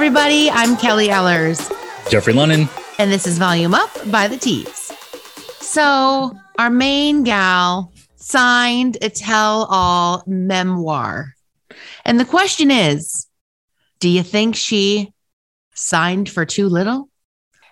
everybody. I'm Kelly Ellers. Jeffrey Lennon. And this is Volume Up by the Tease. So, our main gal signed a tell all memoir. And the question is do you think she signed for too little?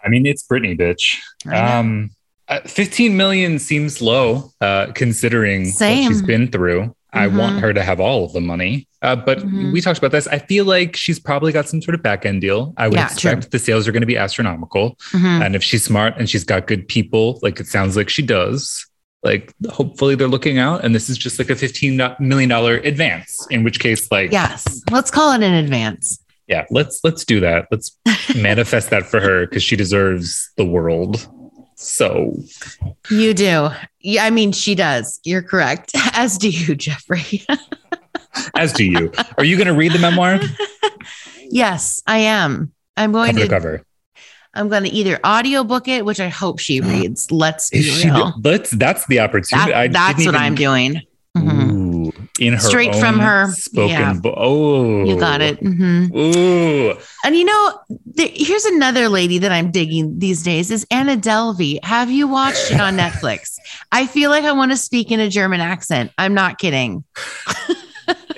I mean, it's Britney, bitch. Um, uh, 15 million seems low uh, considering Same. what she's been through. Mm-hmm. I want her to have all of the money. Uh, but mm-hmm. we talked about this. I feel like she's probably got some sort of back end deal. I would yeah, expect true. the sales are going to be astronomical. Mm-hmm. And if she's smart and she's got good people, like it sounds like she does, like hopefully they're looking out and this is just like a $15 million advance, in which case, like, yes, let's call it an advance. Yeah, let's let's do that. Let's manifest that for her because she deserves the world. So you do. Yeah, I mean, she does. You're correct. As do you, Jeffrey. As do you. Are you going to read the memoir? yes, I am. I'm going cover to, to cover. I'm going to either audiobook it, which I hope she reads. Let's be real. let's, that's the opportunity. That, that's what even, I'm doing. Mm-hmm. Ooh, in her straight from her spoken. Yeah. Bo- oh, you got it. Mm-hmm. Ooh, and you know, th- here's another lady that I'm digging these days is Anna Delvey. Have you watched it on Netflix? I feel like I want to speak in a German accent. I'm not kidding.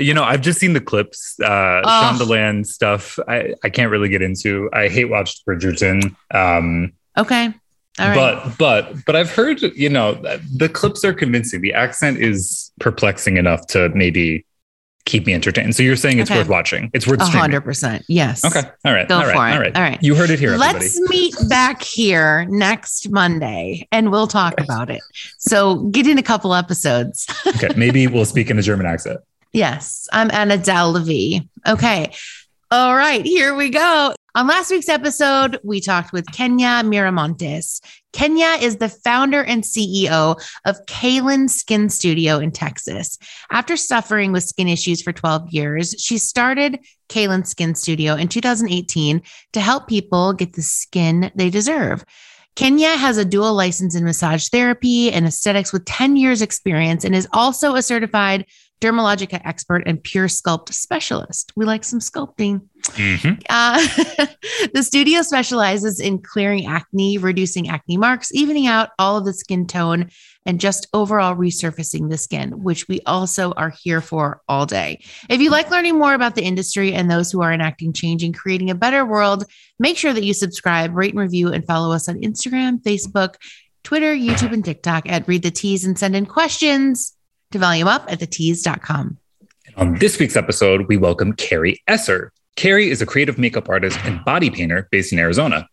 you know, I've just seen the clips, uh, oh. Shondaland stuff. I, I can't really get into. I hate watched Bridgerton. Um, okay. But but but I've heard you know the clips are convincing. The accent is perplexing enough to maybe keep me entertained. So you're saying it's okay. worth watching. It's worth hundred percent. Yes. Okay. All right. Go all right. for it. All right. All right. You heard it here. Let's meet back here next Monday and we'll talk about it. So get in a couple episodes. okay. Maybe we'll speak in a German accent. Yes, I'm Anna Delvey. Okay. All right, here we go. On last week's episode, we talked with Kenya Miramontes. Kenya is the founder and CEO of Kalen Skin Studio in Texas. After suffering with skin issues for 12 years, she started Kalen Skin Studio in 2018 to help people get the skin they deserve. Kenya has a dual license in massage therapy and aesthetics with 10 years experience and is also a certified dermalogica expert and pure sculpt specialist. We like some sculpting. Mm-hmm. Uh, the studio specializes in clearing acne, reducing acne marks, evening out all of the skin tone, and just overall resurfacing the skin, which we also are here for all day. If you like learning more about the industry and those who are enacting change and creating a better world, make sure that you subscribe, rate and review, and follow us on Instagram, Facebook, Twitter, YouTube, and TikTok at Read the Tease and send in questions to volume up at thetease.com. On this week's episode, we welcome Carrie Esser. Carrie is a creative makeup artist and body painter based in Arizona.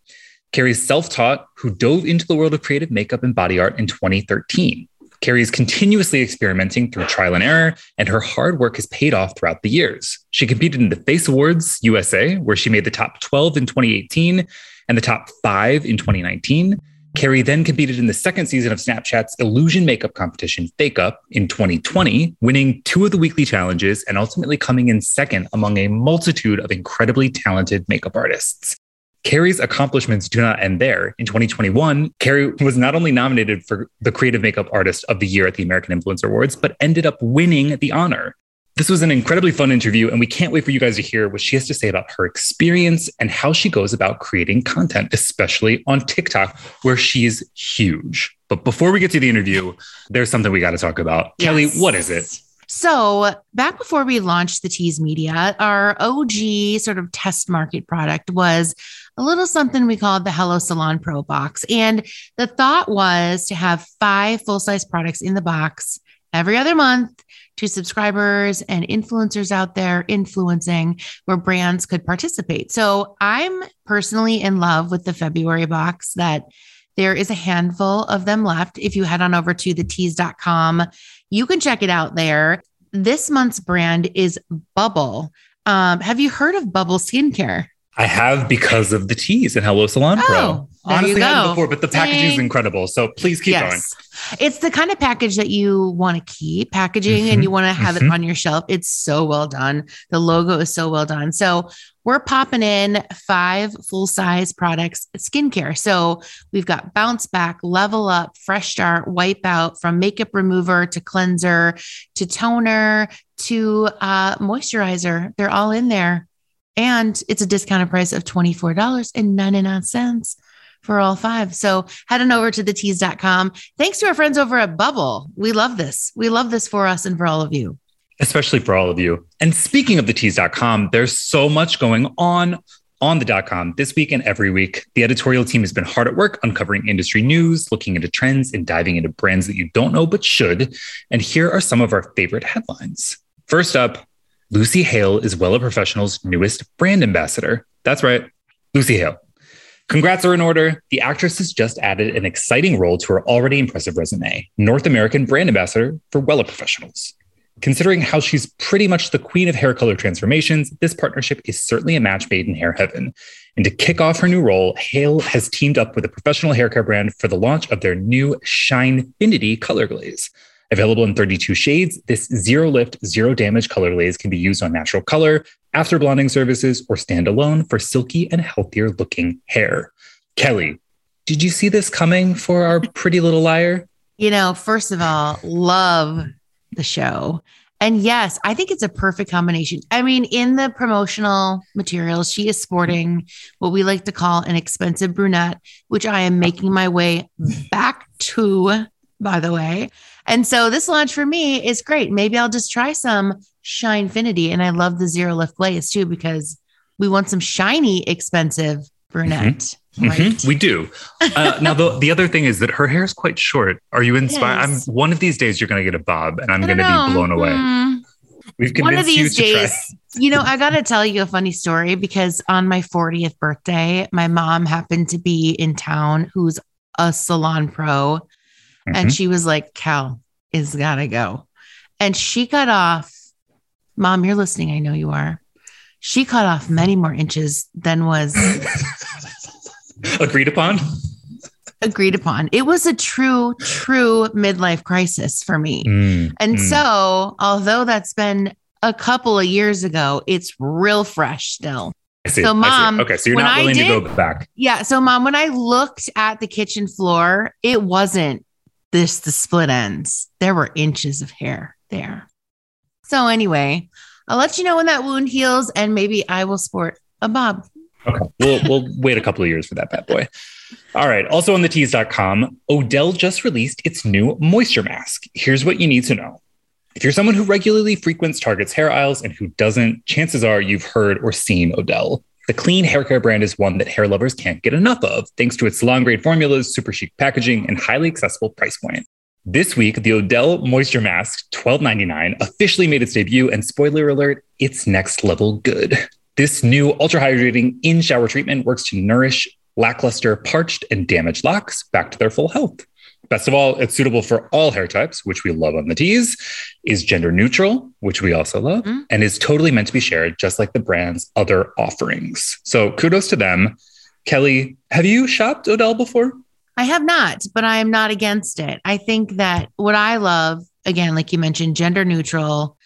Carrie's self taught, who dove into the world of creative makeup and body art in 2013. Carrie is continuously experimenting through trial and error, and her hard work has paid off throughout the years. She competed in the Face Awards USA, where she made the top 12 in 2018 and the top five in 2019. Carrie then competed in the second season of Snapchat's illusion makeup competition, Fake Up, in 2020, winning two of the weekly challenges and ultimately coming in second among a multitude of incredibly talented makeup artists. Carrie's accomplishments do not end there. In 2021, Carrie was not only nominated for the Creative Makeup Artist of the Year at the American Influencer Awards, but ended up winning the honor. This was an incredibly fun interview, and we can't wait for you guys to hear what she has to say about her experience and how she goes about creating content, especially on TikTok, where she's huge. But before we get to the interview, there's something we got to talk about. Yes. Kelly, what is it? So, back before we launched the Tease Media, our OG sort of test market product was a little something we called the Hello Salon Pro box. And the thought was to have five full size products in the box every other month to subscribers and influencers out there influencing where brands could participate. So I'm personally in love with the February box that there is a handful of them left. If you head on over to thetease.com, you can check it out there. This month's brand is Bubble. Um, have you heard of Bubble Skincare? I have because of the tease and Hello Salon Pro. Oh, Honestly, I hadn't before, but the packaging is incredible. So please keep yes. going. It's the kind of package that you want to keep packaging mm-hmm. and you want to have mm-hmm. it on your shelf. It's so well done. The logo is so well done. So we're popping in five full size products, skincare. So we've got bounce back, level up, fresh start, wipe out from makeup remover to cleanser to toner to uh, moisturizer. They're all in there And it's a discounted price of $24.99 for all five. So head on over to thetease.com. Thanks to our friends over at Bubble. We love this. We love this for us and for all of you. Especially for all of you. And speaking of thetease.com, there's so much going on on the dot com this week and every week. The editorial team has been hard at work uncovering industry news, looking into trends, and diving into brands that you don't know but should. And here are some of our favorite headlines. First up, Lucy Hale is Wella Professional's newest brand ambassador. That's right, Lucy Hale. Congrats are in order. The actress has just added an exciting role to her already impressive resume North American brand ambassador for Wella Professionals. Considering how she's pretty much the queen of hair color transformations, this partnership is certainly a match made in hair heaven. And to kick off her new role, Hale has teamed up with a professional hair care brand for the launch of their new Shinefinity color glaze. Available in 32 shades, this zero lift, zero damage color glaze can be used on natural color, after blonding services, or standalone for silky and healthier looking hair. Kelly, did you see this coming for our pretty little liar? You know, first of all, love the show. And yes, I think it's a perfect combination. I mean, in the promotional materials, she is sporting what we like to call an expensive brunette, which I am making my way back to, by the way. And so this launch for me is great. Maybe I'll just try some Shinefinity. And I love the zero lift glaze too, because we want some shiny, expensive brunette. Mm-hmm. Right. Mm-hmm. We do. Uh, now, the, the other thing is that her hair is quite short. Are you inspired? I'm one of these days you're going to get a bob, and I'm going to be blown away. Mm. We've convinced one of these you days. you know, I got to tell you a funny story because on my 40th birthday, my mom happened to be in town, who's a salon pro, mm-hmm. and she was like, "Cal is gotta go," and she cut off. Mom, you're listening. I know you are. She cut off many more inches than was agreed upon agreed upon it was a true true midlife crisis for me mm, and mm. so although that's been a couple of years ago it's real fresh still so mom okay so you're not willing did, to go back yeah so mom when i looked at the kitchen floor it wasn't this the split ends there were inches of hair there so anyway i'll let you know when that wound heals and maybe i will sport a bob Okay. We'll we'll wait a couple of years for that bad boy. All right. Also on the tease.com, Odele just released its new moisture mask. Here's what you need to know. If you're someone who regularly frequents Target's hair aisles and who doesn't, chances are you've heard or seen Odele. The clean hair care brand is one that hair lovers can't get enough of, thanks to its salon grade formulas, super chic packaging, and highly accessible price point. This week, the Odele Moisture Mask, $12.99, officially made its debut, and spoiler alert, it's next level good. This new ultra hydrating in shower treatment works to nourish lackluster, parched, and damaged locks back to their full health. Best of all, it's suitable for all hair types, which we love on the tease, is gender neutral, which we also love, mm-hmm. and is totally meant to be shared, just like the brand's other offerings. So kudos to them. Kelly, have you shopped Odele before? I have not, but I am not against it. I think that what I love, again, like you mentioned, gender neutral,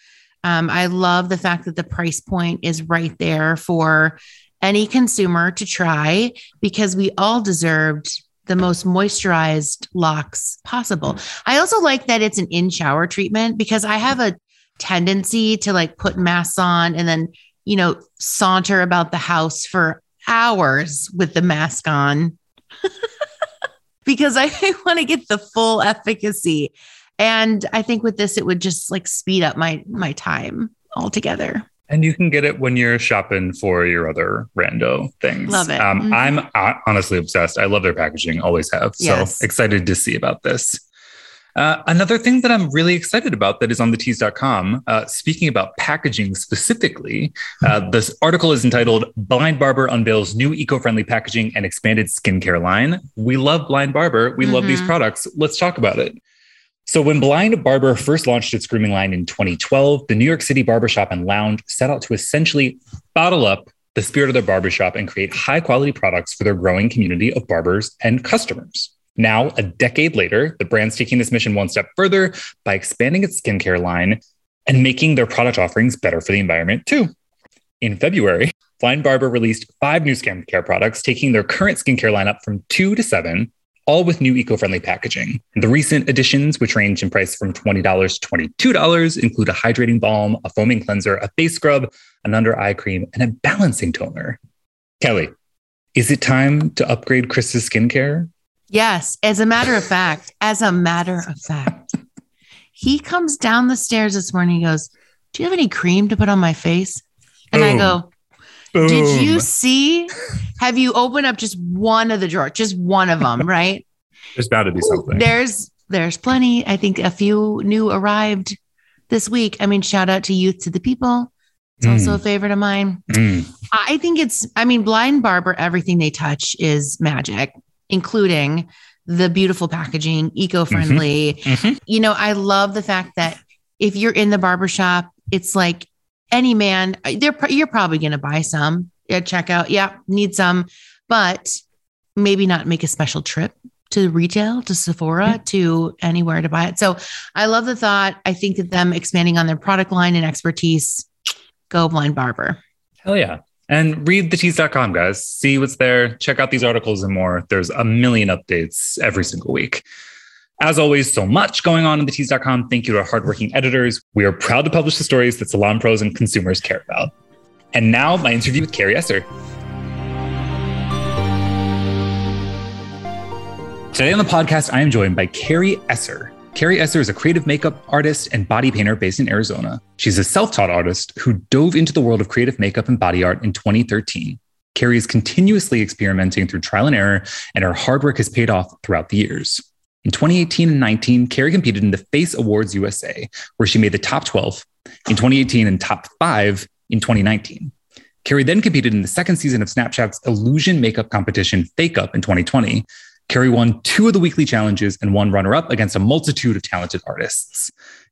um, I love the fact that the price point is right there for any consumer to try because we all deserved the most moisturized locks possible. Mm. I also like that it's an in shower treatment because I have a tendency to like put masks on and then, you know, saunter about the house for hours with the mask on because I want to get the full efficacy. And I think with this, it would just like speed up my my time altogether. And you can get it when you're shopping for your other rando things. Love it. Um, mm-hmm. I'm uh, honestly obsessed. I love their packaging, always have. Yes. So excited to see about this. Uh, another thing that I'm really excited about that is on the tease.com, uh, speaking about packaging specifically, uh, this article is entitled Blind Barber Unveils New Eco Friendly Packaging and Expanded Skincare Line. We love Blind Barber. We mm-hmm. love these mm-hmm. products. Let's talk about it. So, when Blind Barber first launched its grooming line in 2012, the New York City barbershop and lounge set out to essentially bottle up the spirit of their barbershop and create high quality products for their growing community of barbers and customers. Now, a decade later, the brand's taking this mission one step further by expanding its skincare line and making their product offerings better for the environment too. In February, Blind Barber released five new skincare products, taking their current skincare lineup from two to seven all with new eco friendly packaging. The recent additions, which range in price from $20 to $22, include a hydrating balm, a foaming cleanser, a face scrub, an under eye cream, and a balancing toner. Kelly, is it time to upgrade Chris's skincare? Yes. As a matter of fact, as a matter of fact, he comes down the stairs this morning. He goes, Do you have any cream to put on my face? And Boom. I go, Boom. Did you see? Have you opened up just one of the drawers, just one of them, right? There's bound to be something. There's there's plenty. I think a few new arrived this week. I mean, shout out to Youth to the People. It's mm. also a favorite of mine. Mm. I think it's, I mean, Blind Barber, everything they touch is magic, including the beautiful packaging, eco friendly. Mm-hmm. Mm-hmm. You know, I love the fact that if you're in the barbershop, it's like any man, they're, you're probably going to buy some at checkout. Yeah, need some, but maybe not make a special trip to retail, to Sephora, to anywhere to buy it. So I love the thought. I think that them expanding on their product line and expertise, go blind barber. Hell yeah. And read thetease.com, guys. See what's there. Check out these articles and more. There's a million updates every single week. As always, so much going on in thetease.com. Thank you to our hardworking editors. We are proud to publish the stories that salon pros and consumers care about. And now, my interview with Carrie Esser. Today on the podcast, I am joined by Carrie Esser. Carrie Esser is a creative makeup artist and body painter based in Arizona. She's a self taught artist who dove into the world of creative makeup and body art in 2013. Carrie is continuously experimenting through trial and error, and her hard work has paid off throughout the years. In 2018 and 19, Carrie competed in the Face Awards USA, where she made the top 12 in 2018 and top five in 2019. Carrie then competed in the second season of Snapchat's illusion makeup competition, Fake Up, in 2020. Carrie won two of the weekly challenges and one runner up against a multitude of talented artists.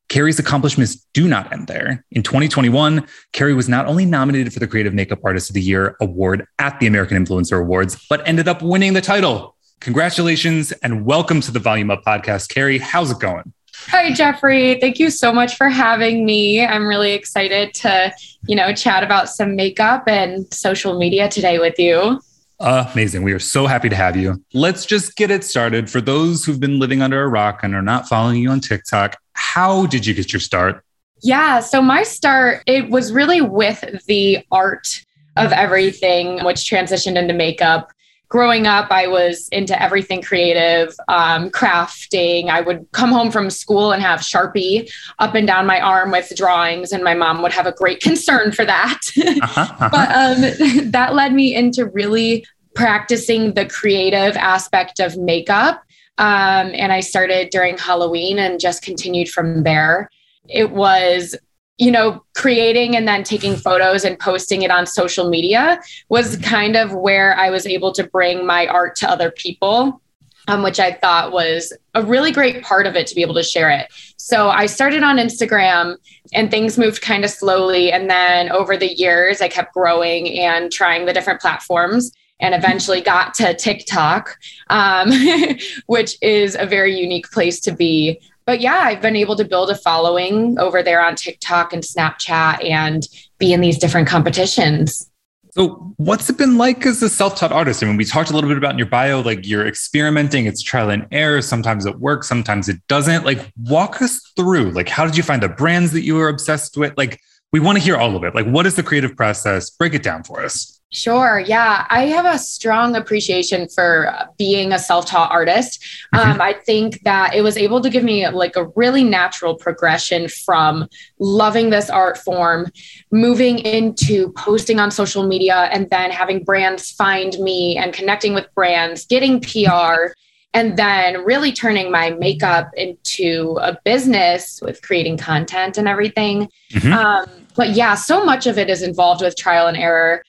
Carrie's accomplishments do not end there. In 2021, Carrie was not only nominated for the Creative Makeup Artist of the Year award at the American Influencer Awards, but ended up winning the title. Congratulations and welcome to the Volume Up podcast. Carrie, how's it going? Hi, Jeffrey. Thank you so much for having me. I'm really excited to, you know, chat about some makeup and social media today with you. Amazing. We are so happy to have you. Let's just get it started. For those who've been living under a rock and are not following you on TikTok, how did you get your start? Yeah, so my start it was really with the art of everything which transitioned into makeup growing up, I was into everything creative, um, crafting. I would come home from school and have Sharpie up and down my arm with drawings, and my mom would have a great concern for that. uh-huh, uh-huh. But um, that led me into really practicing the creative aspect of makeup. Um, and I started during Halloween and just continued from there. It was you know, creating and then taking photos and posting it on social media was kind of where I was able to bring my art to other people, um, which I thought was a really great part of it to be able to share it. So I started on Instagram and things moved kind of slowly. And then over the years, I kept growing and trying the different platforms and eventually got to TikTok, um, which is a very unique place to be but yeah, I've been able to build a following over there on TikTok and Snapchat and be in these different competitions. So, what's it been like as a self taught artist? I mean, we talked a little bit about in your bio, like you're experimenting, it's trial and error. Sometimes it works, sometimes it doesn't. Like, walk us through, like, how did you find the brands that you were obsessed with? Like, we want to hear all of it. Like, what is the creative process? Break it down for us. Sure. Yeah. I have a strong appreciation for being a self taught artist. Mm-hmm. Um, I think that it was able to give me like a really natural progression from loving this art form, moving into posting on social media, and then having brands find me and connecting with brands, getting PR. And then really turning my makeup into a business with creating content and everything. Mm-hmm. Um, but yeah, so much of it is involved with trial and error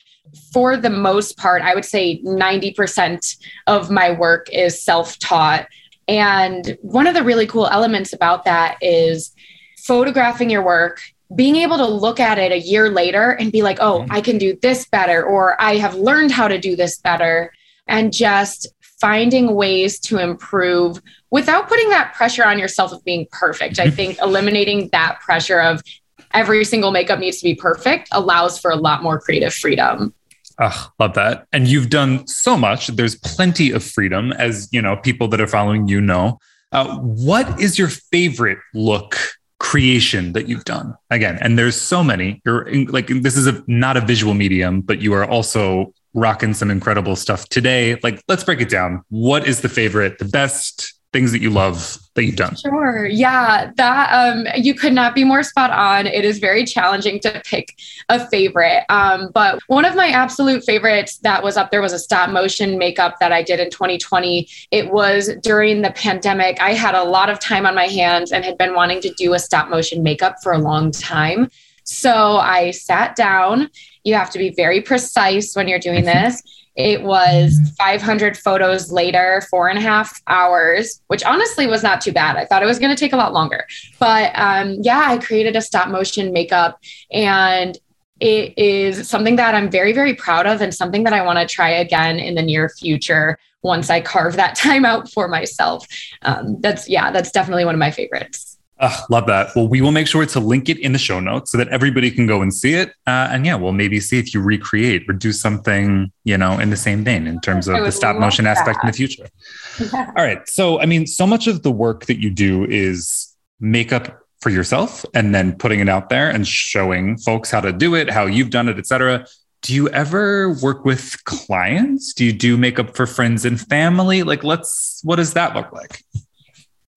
for the most part, I would say 90% of my work is self taught. And one of the really cool elements about that is photographing your work, being able to look at it a year later and be like, oh, mm-hmm. I can do this better, or I have learned how to do this better, and just finding ways to improve without putting that pressure on yourself of being perfect. I think eliminating that pressure of every single makeup needs to be perfect allows for a lot more creative freedom. Love that. And you've done so much. There's plenty of freedom, as you know, people that are following you know. Uh, what is your favorite look creation that you've done? Again, and there's so many. You're in, like this is a not a visual medium, but you are also rocking some incredible stuff today. Like, let's break it down. What is the favorite, the best things that you love that you've done? Sure. Yeah, that um you could not be more spot on. It is very challenging to pick a favorite. Um, but one of my absolute favorites that was up there was a stop motion makeup that I did in 2020. It was during the pandemic. I had a lot of time on my hands and had been wanting to do a stop motion makeup for a long time. So I sat down. You have to be very precise when you're doing this it was 500 photos later, four and a half hours, which honestly was not too bad. I thought it was going to take a lot longer. But um, yeah, I created a stop motion makeup and it is something that I'm very, very proud of and something that I want to try again in the near future once I carve that time out for myself. Um, that's, yeah, that's definitely one of my favorites. Uh, love that. Well, we will make sure to link it in the show notes so that everybody can go and see it. Uh, and yeah, we'll maybe see if you recreate or do something, you know, in the same vein in terms of the stop motion that. aspect in the future. Yeah. All right. So, I mean, so much of the work that you do is makeup for yourself and then putting it out there and showing folks how to do it, how you've done it, etc. Do you ever work with clients? Do you do makeup for friends and family? Like, let's, what does that look like?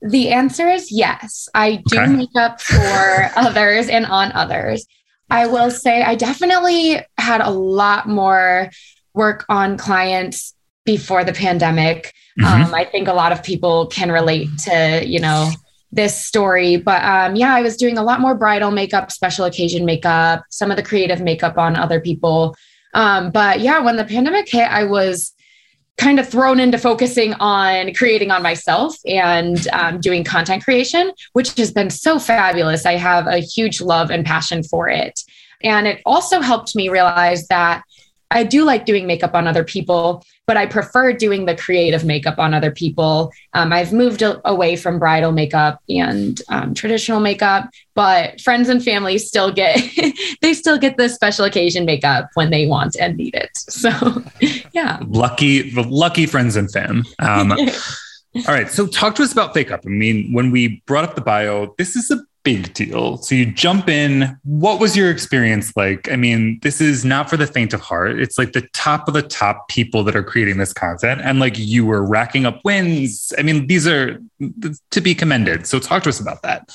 The answer is yes. I do okay. makeup for others and on others. I will say I definitely had a lot more work on clients before the pandemic. Mm-hmm. Um, I think a lot of people can relate to, you know, this story. But um, yeah, I was doing a lot more bridal makeup, special occasion makeup, some of the creative makeup on other people. Um, but yeah, when the pandemic hit, I was kind of thrown into focusing on creating on myself and um, doing content creation, which has been so fabulous. I have a huge love and passion for it. And it also helped me realize that I do like doing makeup on other people, but I prefer doing the creative makeup on other people. Um, I've moved a- away from bridal makeup and um, traditional makeup, but friends and family still get they still get the special occasion makeup when they want and need it. So, yeah, lucky lucky friends and fam. Um, all right, so talk to us about fake up. I mean, when we brought up the bio, this is a big deal. So you jump in. What was your experience like? I mean, this is not for the faint of heart. It's like the top of the top people that are creating this content. And like you were racking up wins. I mean, these are to be commended. So talk to us about that.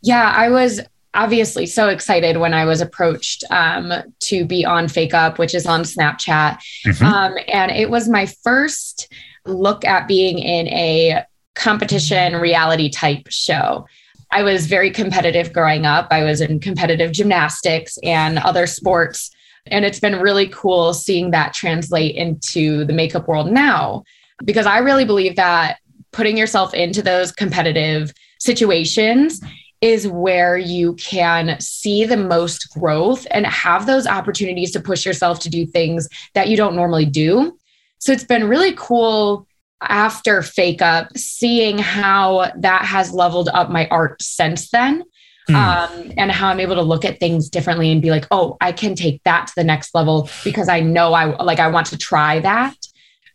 Yeah, I was obviously so excited when I was approached um, to be on Fake Up, which is on Snapchat. Mm-hmm. Um, and it was my first look at being in a competition reality type show. I was very competitive growing up. I was in competitive gymnastics and other sports. And it's been really cool seeing that translate into the makeup world now, because I really believe that putting yourself into those competitive situations is where you can see the most growth and have those opportunities to push yourself to do things that you don't normally do. So it's been really cool after Fake Up, seeing how that has leveled up my art since then. Mm. Um, and how I'm able to look at things differently and be like, oh, I can take that to the next level because I know I like I want to try that.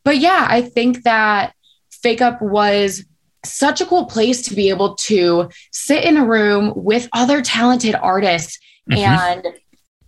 But yeah, I think that Fake Up was such a cool place to be able to sit in a room with other talented artists mm-hmm. and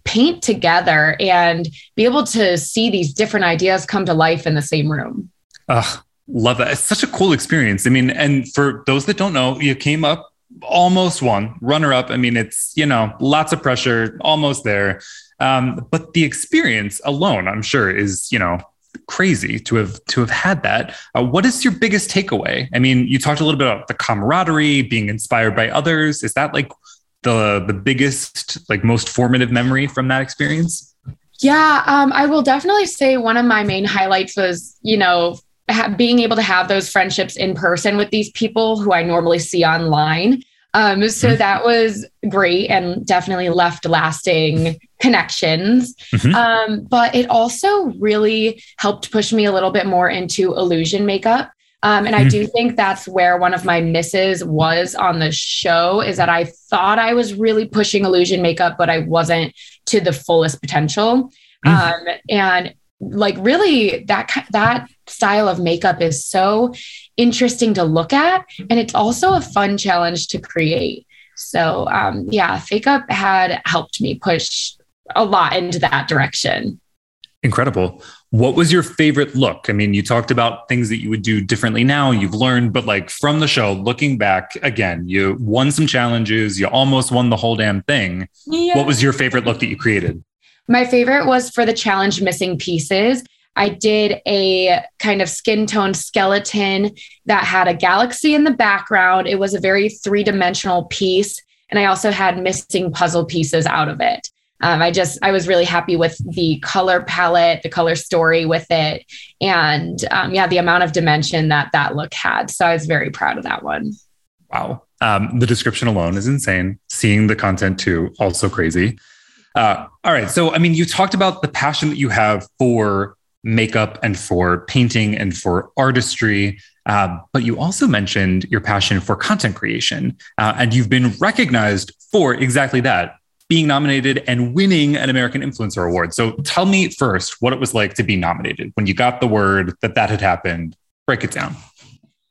paint together and be able to see these different ideas come to life in the same room. Ugh, Love that. It's such a cool experience. I mean, and for those that don't know, you came up almost one runner up. I mean, it's, you know, lots of pressure, almost there. Um, but the experience alone, I'm sure, is, you know, crazy to have to have had that. Uh, what is your biggest takeaway? I mean, you talked a little bit about the camaraderie, being inspired by others. Is that like the the biggest, like most formative memory from that experience? Yeah, um, I will definitely say one of my main highlights was, you know, ha- being able to have those friendships in person with these people who I normally see online. Um, so mm-hmm. that was great and definitely left lasting connections. Mm-hmm. Um, but it also really helped push me a little bit more into illusion makeup. Um, and mm-hmm. I do think that's where one of my misses was on the show is that I thought I was really pushing illusion makeup, but I wasn't to the fullest potential. Mm-hmm. Um, and like really that that style of makeup is so interesting to look at. And it's also a fun challenge to create. So um, yeah fake up had helped me push a lot into that direction. Incredible. What was your favorite look? I mean you talked about things that you would do differently now you've learned but like from the show looking back again you won some challenges you almost won the whole damn thing. Yeah. what was your favorite look that you created? My favorite was for the challenge missing pieces. I did a kind of skin tone skeleton that had a galaxy in the background. It was a very three dimensional piece. And I also had missing puzzle pieces out of it. Um, I just, I was really happy with the color palette, the color story with it. And um, yeah, the amount of dimension that that look had. So I was very proud of that one. Wow. Um, the description alone is insane. Seeing the content too, also crazy. Uh, all right. So, I mean, you talked about the passion that you have for makeup and for painting and for artistry. Uh, but you also mentioned your passion for content creation. Uh, and you've been recognized for exactly that being nominated and winning an American Influencer Award. So tell me first what it was like to be nominated when you got the word that that had happened. Break it down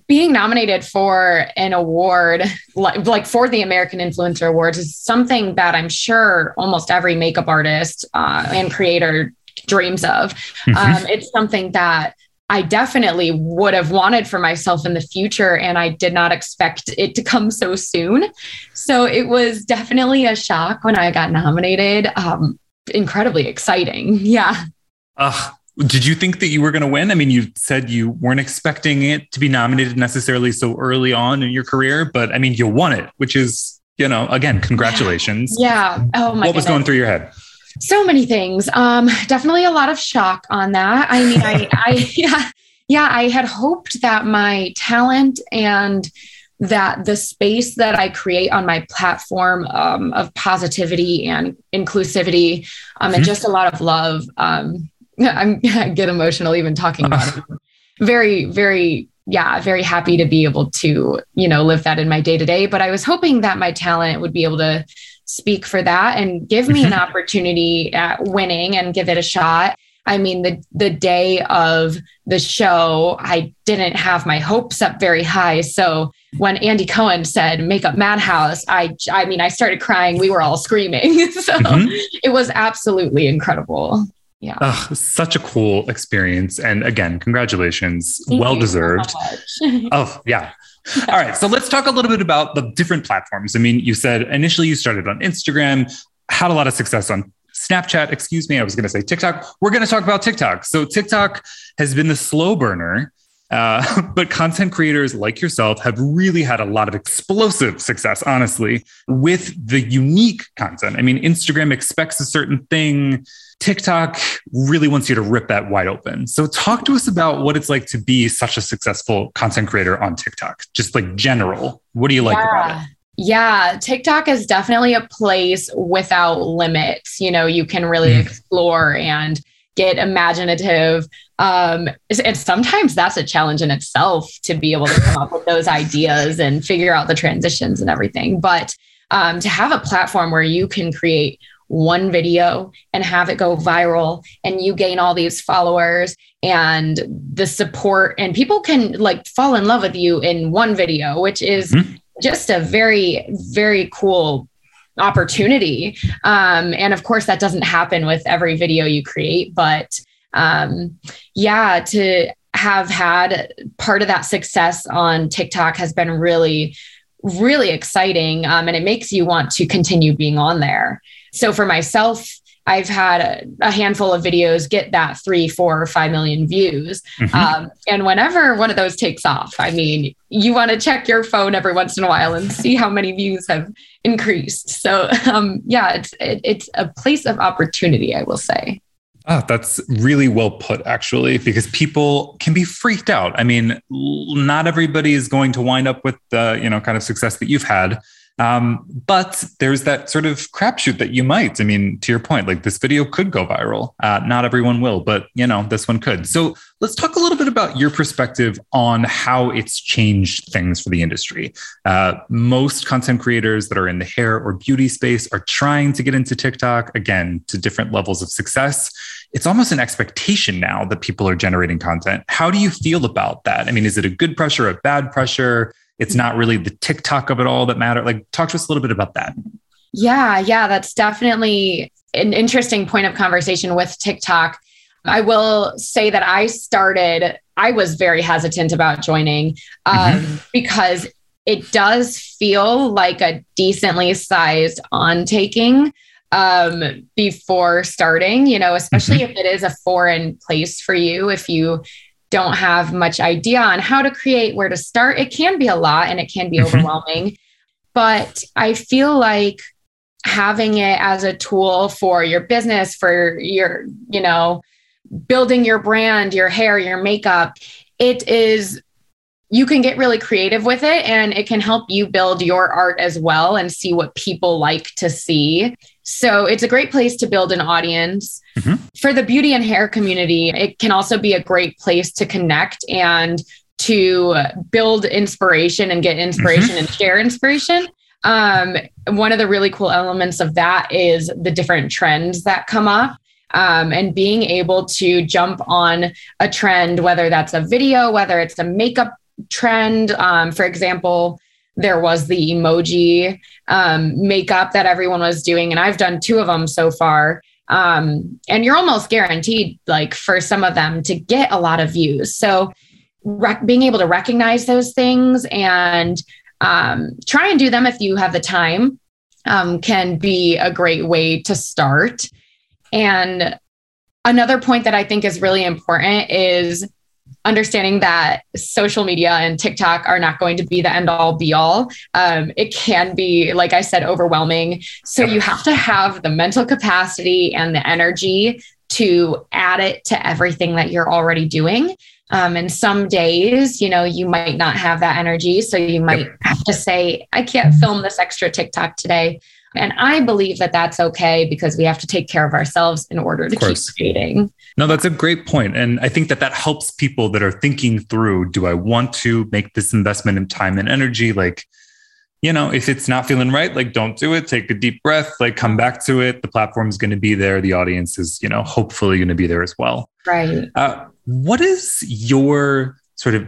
being nominated for an award like, like for the American Influencer Awards is something that I'm sure almost every makeup artist uh, and creator dreams of. Mm-hmm. Um, it's something that I definitely would have wanted for myself in the future, and I did not expect it to come so soon. So it was definitely a shock when I got nominated. Um, incredibly exciting. Yeah. Uh, did you think that you were going to win? I mean, you said you weren't expecting it to be nominated necessarily so early on in your career, but I mean, you won it, which is, you know, again, congratulations. Yeah. Oh my. What was going through your head? So many things. Um, definitely a lot of shock on that. I mean, I, I, yeah, yeah, I had hoped that my talent and that the space that I create on my platform um, of positivity and inclusivity um, mm-hmm. and just a lot of love um, I'm, I get emotional even talking about it. Very, very, yeah, very happy to be able to, you know, live that in my day to day. But I was hoping that my talent would be able to speak for that and give me an mm-hmm. opportunity at winning and give it a shot. I mean, the the day of the show, I didn't have my hopes up very high. So when Andy Cohen said "Makeup Madhouse," I I mean, I started crying. We were all screaming. so mm-hmm. it was absolutely incredible yeah oh, such a cool experience and again congratulations Thank well deserved so oh yeah all right so let's talk a little bit about the different platforms. I mean you said initially you started on instagram had a lot of success on snapchat excuse me i was going to say tiktok. We're going to talk about tiktok. So tiktok has been the slow burner uh, but content creators like yourself have really had a lot of explosive success, honestly, with the unique content. I mean, Instagram expects a certain thing. TikTok really wants you to rip that wide open. So, talk to us about what it's like to be such a successful content creator on TikTok, just like general. What do you like yeah. about it? Yeah, TikTok is definitely a place without limits. You know, you can really mm. explore and get imaginative. Um, and sometimes that's a challenge in itself to be able to come up with those ideas and figure out the transitions and everything. But um, to have a platform where you can create one video and have it go viral and you gain all these followers and the support and people can like fall in love with you in one video which is mm-hmm. just a very very cool opportunity. Um, and of course that doesn't happen with every video you create but um, yeah to have had part of that success on tiktok has been really really exciting um, and it makes you want to continue being on there. So for myself, I've had a, a, handful of videos get that three, four, or five million views. Mm-hmm. Um, and whenever one of those takes off, I mean, you want to check your phone every once in a while and see how many views have increased. So, um, yeah, it's it, it's a place of opportunity, I will say. Oh, that's really well put, actually, because people can be freaked out. I mean, not everybody is going to wind up with the you know kind of success that you've had. Um, but there's that sort of crapshoot that you might. I mean, to your point, like this video could go viral. Uh, not everyone will, but you know, this one could. So let's talk a little bit about your perspective on how it's changed things for the industry. Uh, most content creators that are in the hair or beauty space are trying to get into TikTok again to different levels of success. It's almost an expectation now that people are generating content. How do you feel about that? I mean, is it a good pressure, a bad pressure? It's not really the TikTok of it all that matter. Like, talk to us a little bit about that. Yeah, yeah, that's definitely an interesting point of conversation with TikTok. I will say that I started, I was very hesitant about joining um, mm-hmm. because it does feel like a decently sized on taking um, before starting, you know, especially mm-hmm. if it is a foreign place for you. If you don't have much idea on how to create, where to start, it can be a lot and it can be mm-hmm. overwhelming. But I feel like having it as a tool for your business, for your, you know, building your brand, your hair, your makeup, it is you can get really creative with it and it can help you build your art as well and see what people like to see. So it's a great place to build an audience. Mm-hmm. For the beauty and hair community, it can also be a great place to connect and to build inspiration and get inspiration mm-hmm. and share inspiration. Um, one of the really cool elements of that is the different trends that come up. Um, and being able to jump on a trend, whether that's a video, whether it's a makeup trend. Um, for example, there was the emoji um, makeup that everyone was doing, and I've done two of them so far. Um, and you're almost guaranteed, like for some of them, to get a lot of views. So, rec- being able to recognize those things and um, try and do them if you have the time um, can be a great way to start. And another point that I think is really important is understanding that social media and TikTok are not going to be the end all be all. Um, it can be, like I said, overwhelming. So you have to have the mental capacity and the energy to add it to everything that you're already doing. Um, and some days, you know, you might not have that energy. So you might have to say, I can't film this extra TikTok today. And I believe that that's okay because we have to take care of ourselves in order to keep creating. No, that's a great point. And I think that that helps people that are thinking through do I want to make this investment in time and energy? Like, you know, if it's not feeling right, like don't do it. Take a deep breath, like come back to it. The platform is going to be there. The audience is, you know, hopefully going to be there as well. Right. Uh, what is your sort of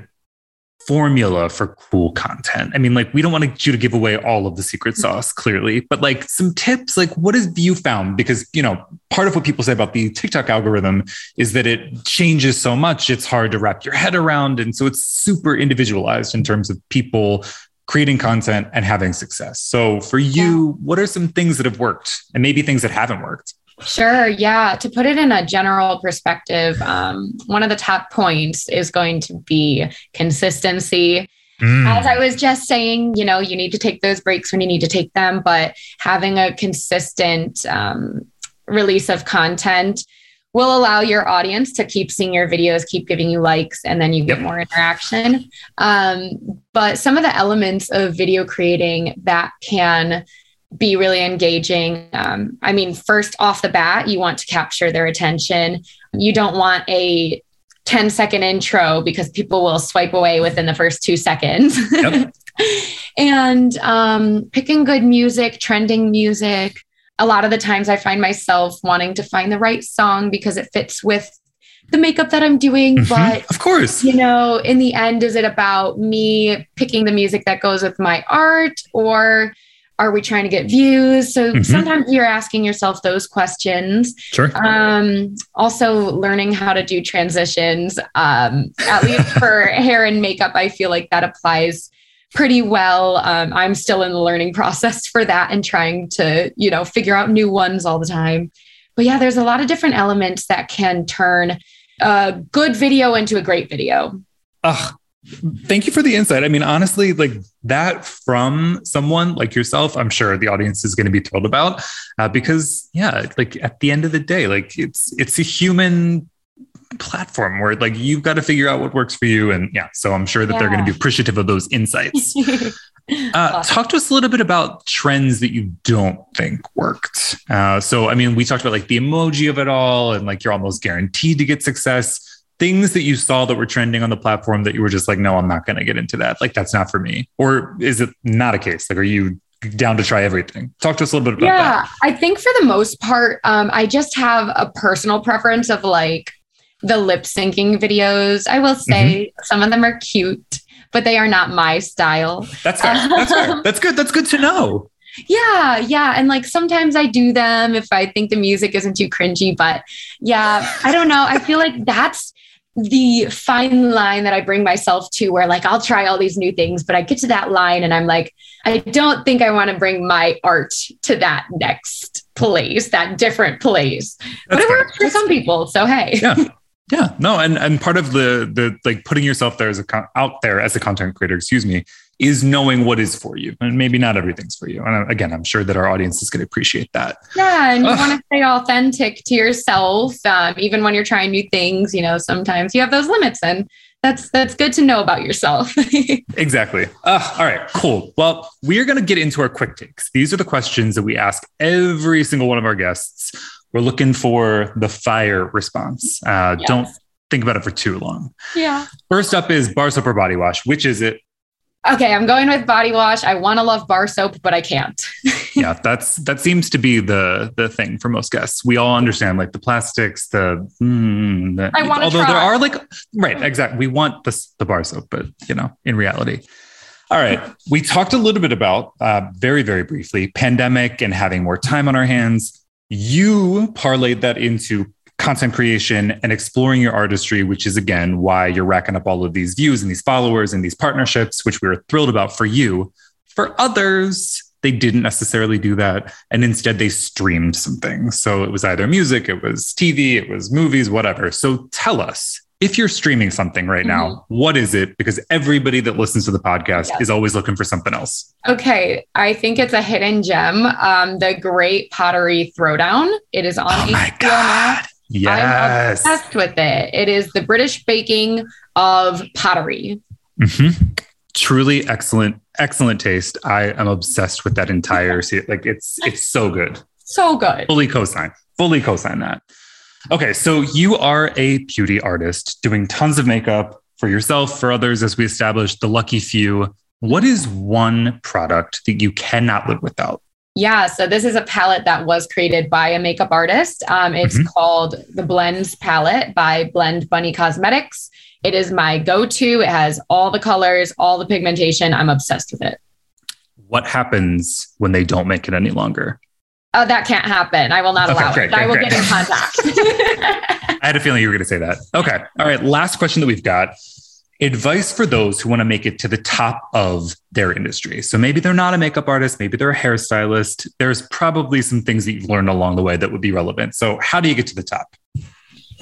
formula for cool content? I mean, like, we don't want you to give away all of the secret mm-hmm. sauce, clearly, but like some tips, like, what have you found? Because, you know, part of what people say about the TikTok algorithm is that it changes so much, it's hard to wrap your head around. And so it's super individualized in terms of people creating content and having success. So for you, what are some things that have worked and maybe things that haven't worked? Sure. Yeah. To put it in a general perspective, um, one of the top points is going to be consistency. Mm. As I was just saying, you know, you need to take those breaks when you need to take them, but having a consistent um, release of content will allow your audience to keep seeing your videos, keep giving you likes, and then you get more interaction. Um, but some of the elements of video creating that can be really engaging. Um, I mean, first off the bat, you want to capture their attention. You don't want a 10 second intro because people will swipe away within the first two seconds. Yep. and um, picking good music, trending music. A lot of the times I find myself wanting to find the right song because it fits with the makeup that I'm doing. Mm-hmm. But of course, you know, in the end, is it about me picking the music that goes with my art or are we trying to get views? So mm-hmm. sometimes you're asking yourself those questions. Sure. Um, also learning how to do transitions um, at least for hair and makeup i feel like that applies pretty well. Um, i'm still in the learning process for that and trying to you know figure out new ones all the time. But yeah there's a lot of different elements that can turn a good video into a great video. Ugh, Thank you for the insight. I mean, honestly, like that from someone like yourself, I'm sure the audience is going to be thrilled about uh, because, yeah, like at the end of the day, like it's it's a human platform where like you've got to figure out what works for you, and yeah, so I'm sure that yeah. they're going to be appreciative of those insights. Uh, Awesome. Talk to us a little bit about trends that you don't think worked. Uh, so, I mean, we talked about like the emoji of it all, and like you're almost guaranteed to get success. Things that you saw that were trending on the platform that you were just like, no, I'm not going to get into that. Like, that's not for me. Or is it not a case? Like, are you down to try everything? Talk to us a little bit about that. yeah, that. I think for the most part, um, I just have a personal preference of like the lip syncing videos. I will say Mm-hmm. some of them are cute, but they are not my style. That's fair. That's fair. That's good. That's good to know. Yeah, yeah. And like sometimes I do them if I think the music isn't too cringy, but yeah, I don't know. I feel like that's the fine line that I bring myself to where like I'll try all these new things, but I get to that line and I'm like, I don't think I want to bring my art to that next place, that different place. but it fair. works for some people. So hey. Yeah. Yeah, no, and and part of the the like putting yourself there as a con- out there as a content creator, excuse me, is knowing what is for you, and maybe not everything's for you. And again, I'm sure that our audience is going to appreciate that. Yeah, and you want to stay authentic to yourself, um, even when you're trying new things. You know, sometimes you have those limits, and that's that's good to know about yourself. Exactly. Uh, all right, cool. Well, we are going to get into our quick takes. These are the questions that we ask every single one of our guests. We're looking for the fire response. Uh, Yes. Don't think about it for too long. yeah. First up is bar soap or body wash. Which is it? Okay, I'm going with body wash. I want to love bar soap, but I can't. yeah that's that seems to be the the thing for most guests we all understand like the plastics the, mm, the I wanna although there are like right exactly we want the, the bar soap but you know in reality all right we talked a little bit about uh, very very briefly pandemic and having more time on our hands you parlayed that into content creation and exploring your artistry which is again why you're racking up all of these views and these followers and these partnerships which we are thrilled about for you for others, they didn't necessarily do that. And instead, they streamed something. So it was either music, it was TV, it was movies, whatever. So tell us if you're streaming something right now, what is it? Because everybody that listens to the podcast Yes. is always looking for something else. Okay, I think it's a hidden gem. Um, the Great Pottery Throwdown. It is on Oh my HBO Max. Yes. Obsessed with it. It is the British baking of pottery. Mhm. Truly excellent, excellent taste. I am obsessed with that entire series. Like it's it's so good. So good. fully cosign fully cosign that okay so you are a beauty artist doing tons of makeup for yourself for others as we established the lucky few what is one product that you cannot live without Yeah, so this is a palette that was created by a makeup artist. Um, it's Mhm. called the Blends palette by Blend Bunny Cosmetics. It is my go-to. It has all the colors, all the pigmentation. I'm obsessed with it. what happens when they don't make it any longer Oh, that can't happen. I will not Okay, allow great, it. I will great, get in contact. i had a feeling you were going to say that okay all right last question that we've got advice for those who want to make it to the top of their industry so maybe they're not a makeup artist maybe they're a hairstylist there's probably some things that you've learned along the way that would be relevant so how do you get to the top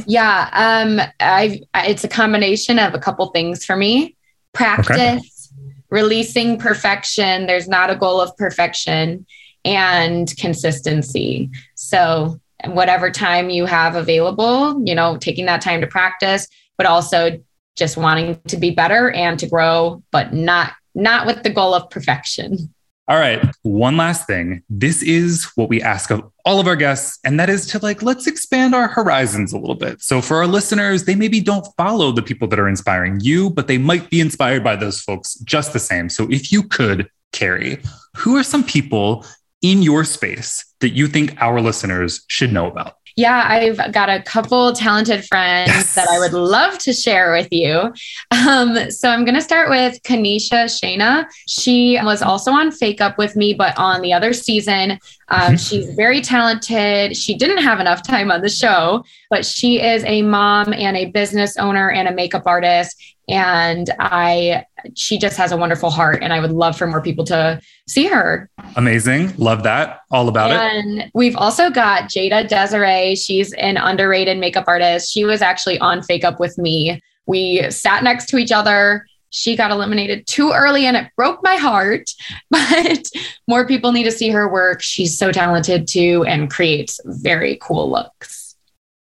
yeah, um, I it's a combination of a couple things for me. Practice, releasing perfection. There's not a goal of perfection, and consistency. So whatever time you have available, you know, taking that time to practice, but also just wanting to be better and to grow, but not not with the goal of perfection. All right. One last thing. This is what we ask of all of our guests, and that is to like, let's expand our horizons a little bit. So, for our listeners, they maybe don't follow the people that are inspiring you, but they might be inspired by those folks just the same. So, if you could, Carrie, who are some people in your space that you think our listeners should know about? Yeah, I've got a couple talented friends Yes. that I would love to share with you. Um, so I'm going to start with Kanisha Shana. She was also on Fake Up with me, but on the other season. Um, she's very talented. She didn't have enough time on the show, but she is a mom and a business owner and a makeup artist. And I, she just has a wonderful heart, and I would love for more people to see her. Amazing. Love that. All about it. And we've also got Jada Desiree. She's an underrated makeup artist. She was actually on Fake Up with me. We sat next to each other. She got eliminated too early and it broke my heart, but more people need to see her work. She's so talented too and creates very cool looks.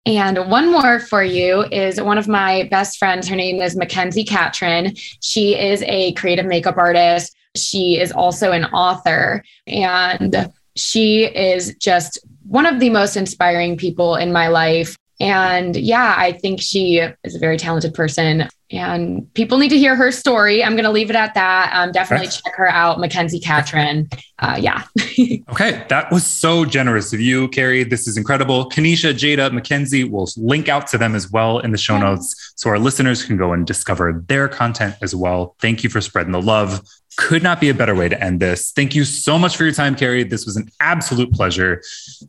And one more for you is one of my best friends. Her name is Mackenzie Catron. She is a creative makeup artist She is also an author and she is just one of the most inspiring people in my life. And yeah, I think she is a very talented person and people need to hear her story. I'm going to leave it at that. Um, definitely check her out, Mackenzie Catron. Uh, yeah. okay. That was so generous of you, Carrie. This is incredible. Kanisha, Jada, Mackenzie, We'll link out to them as well in the show notes so our listeners can go and discover their content as well. Thank you for spreading the love. Could not be a better way to end this. Thank you so much for your time, Carrie. This was an absolute pleasure.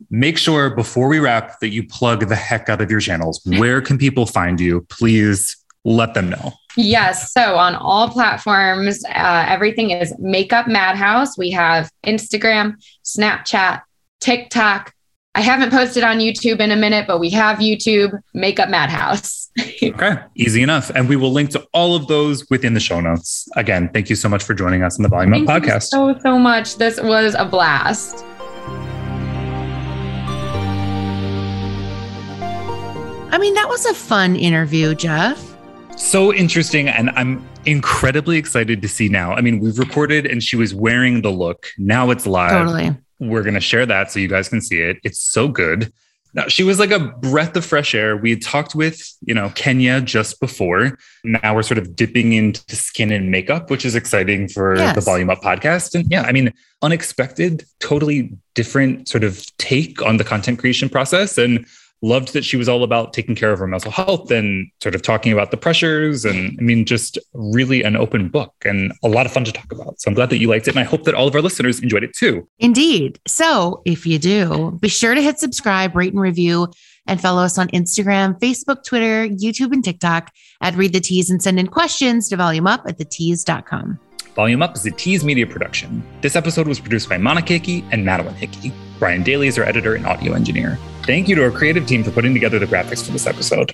Make sure before we wrap that you plug the heck out of your channels. Where can people find you? Please let them know. Yes. So on all platforms, uh, everything is Makeup Madhouse. We have Instagram, Snapchat, TikTok. I haven't posted on YouTube in a minute, but we have YouTube, Makeup Madhouse. okay. Easy enough. And we will link to all of those within the show notes. Again, thank you so much for joining us on the Volume thank Up podcast. so, so much. This was a blast. I mean, that was a fun interview, Jeff so interesting and i'm incredibly excited to see now i mean we've recorded and she was wearing the look now it's live totally we're going to share that so you guys can see it. It's so good. Now she was like a breath of fresh air. We had talked with you know kenya just before. Now we're sort of dipping into skin and makeup which is exciting for yes. the volume up podcast. And yeah i mean unexpected totally different sort of take on the content creation process. And loved that she was all about taking care of her mental health and sort of talking about the pressures. And I mean, just really an open book and a lot of fun to talk about. So I'm glad that you liked it. And I hope that all of our listeners enjoyed it too. Indeed. So if you do, be sure to hit subscribe, rate, and review. And follow us on Instagram, Facebook, Twitter, YouTube, and TikTok at Read the Tease and send in questions to volumeup at thetease.com. Volume Up is a Tease Media production. This episode was produced by Monica Hickey and Madeline Hickey. Brian Daly is our editor and audio engineer. Thank you to our creative team for putting together the graphics for this episode.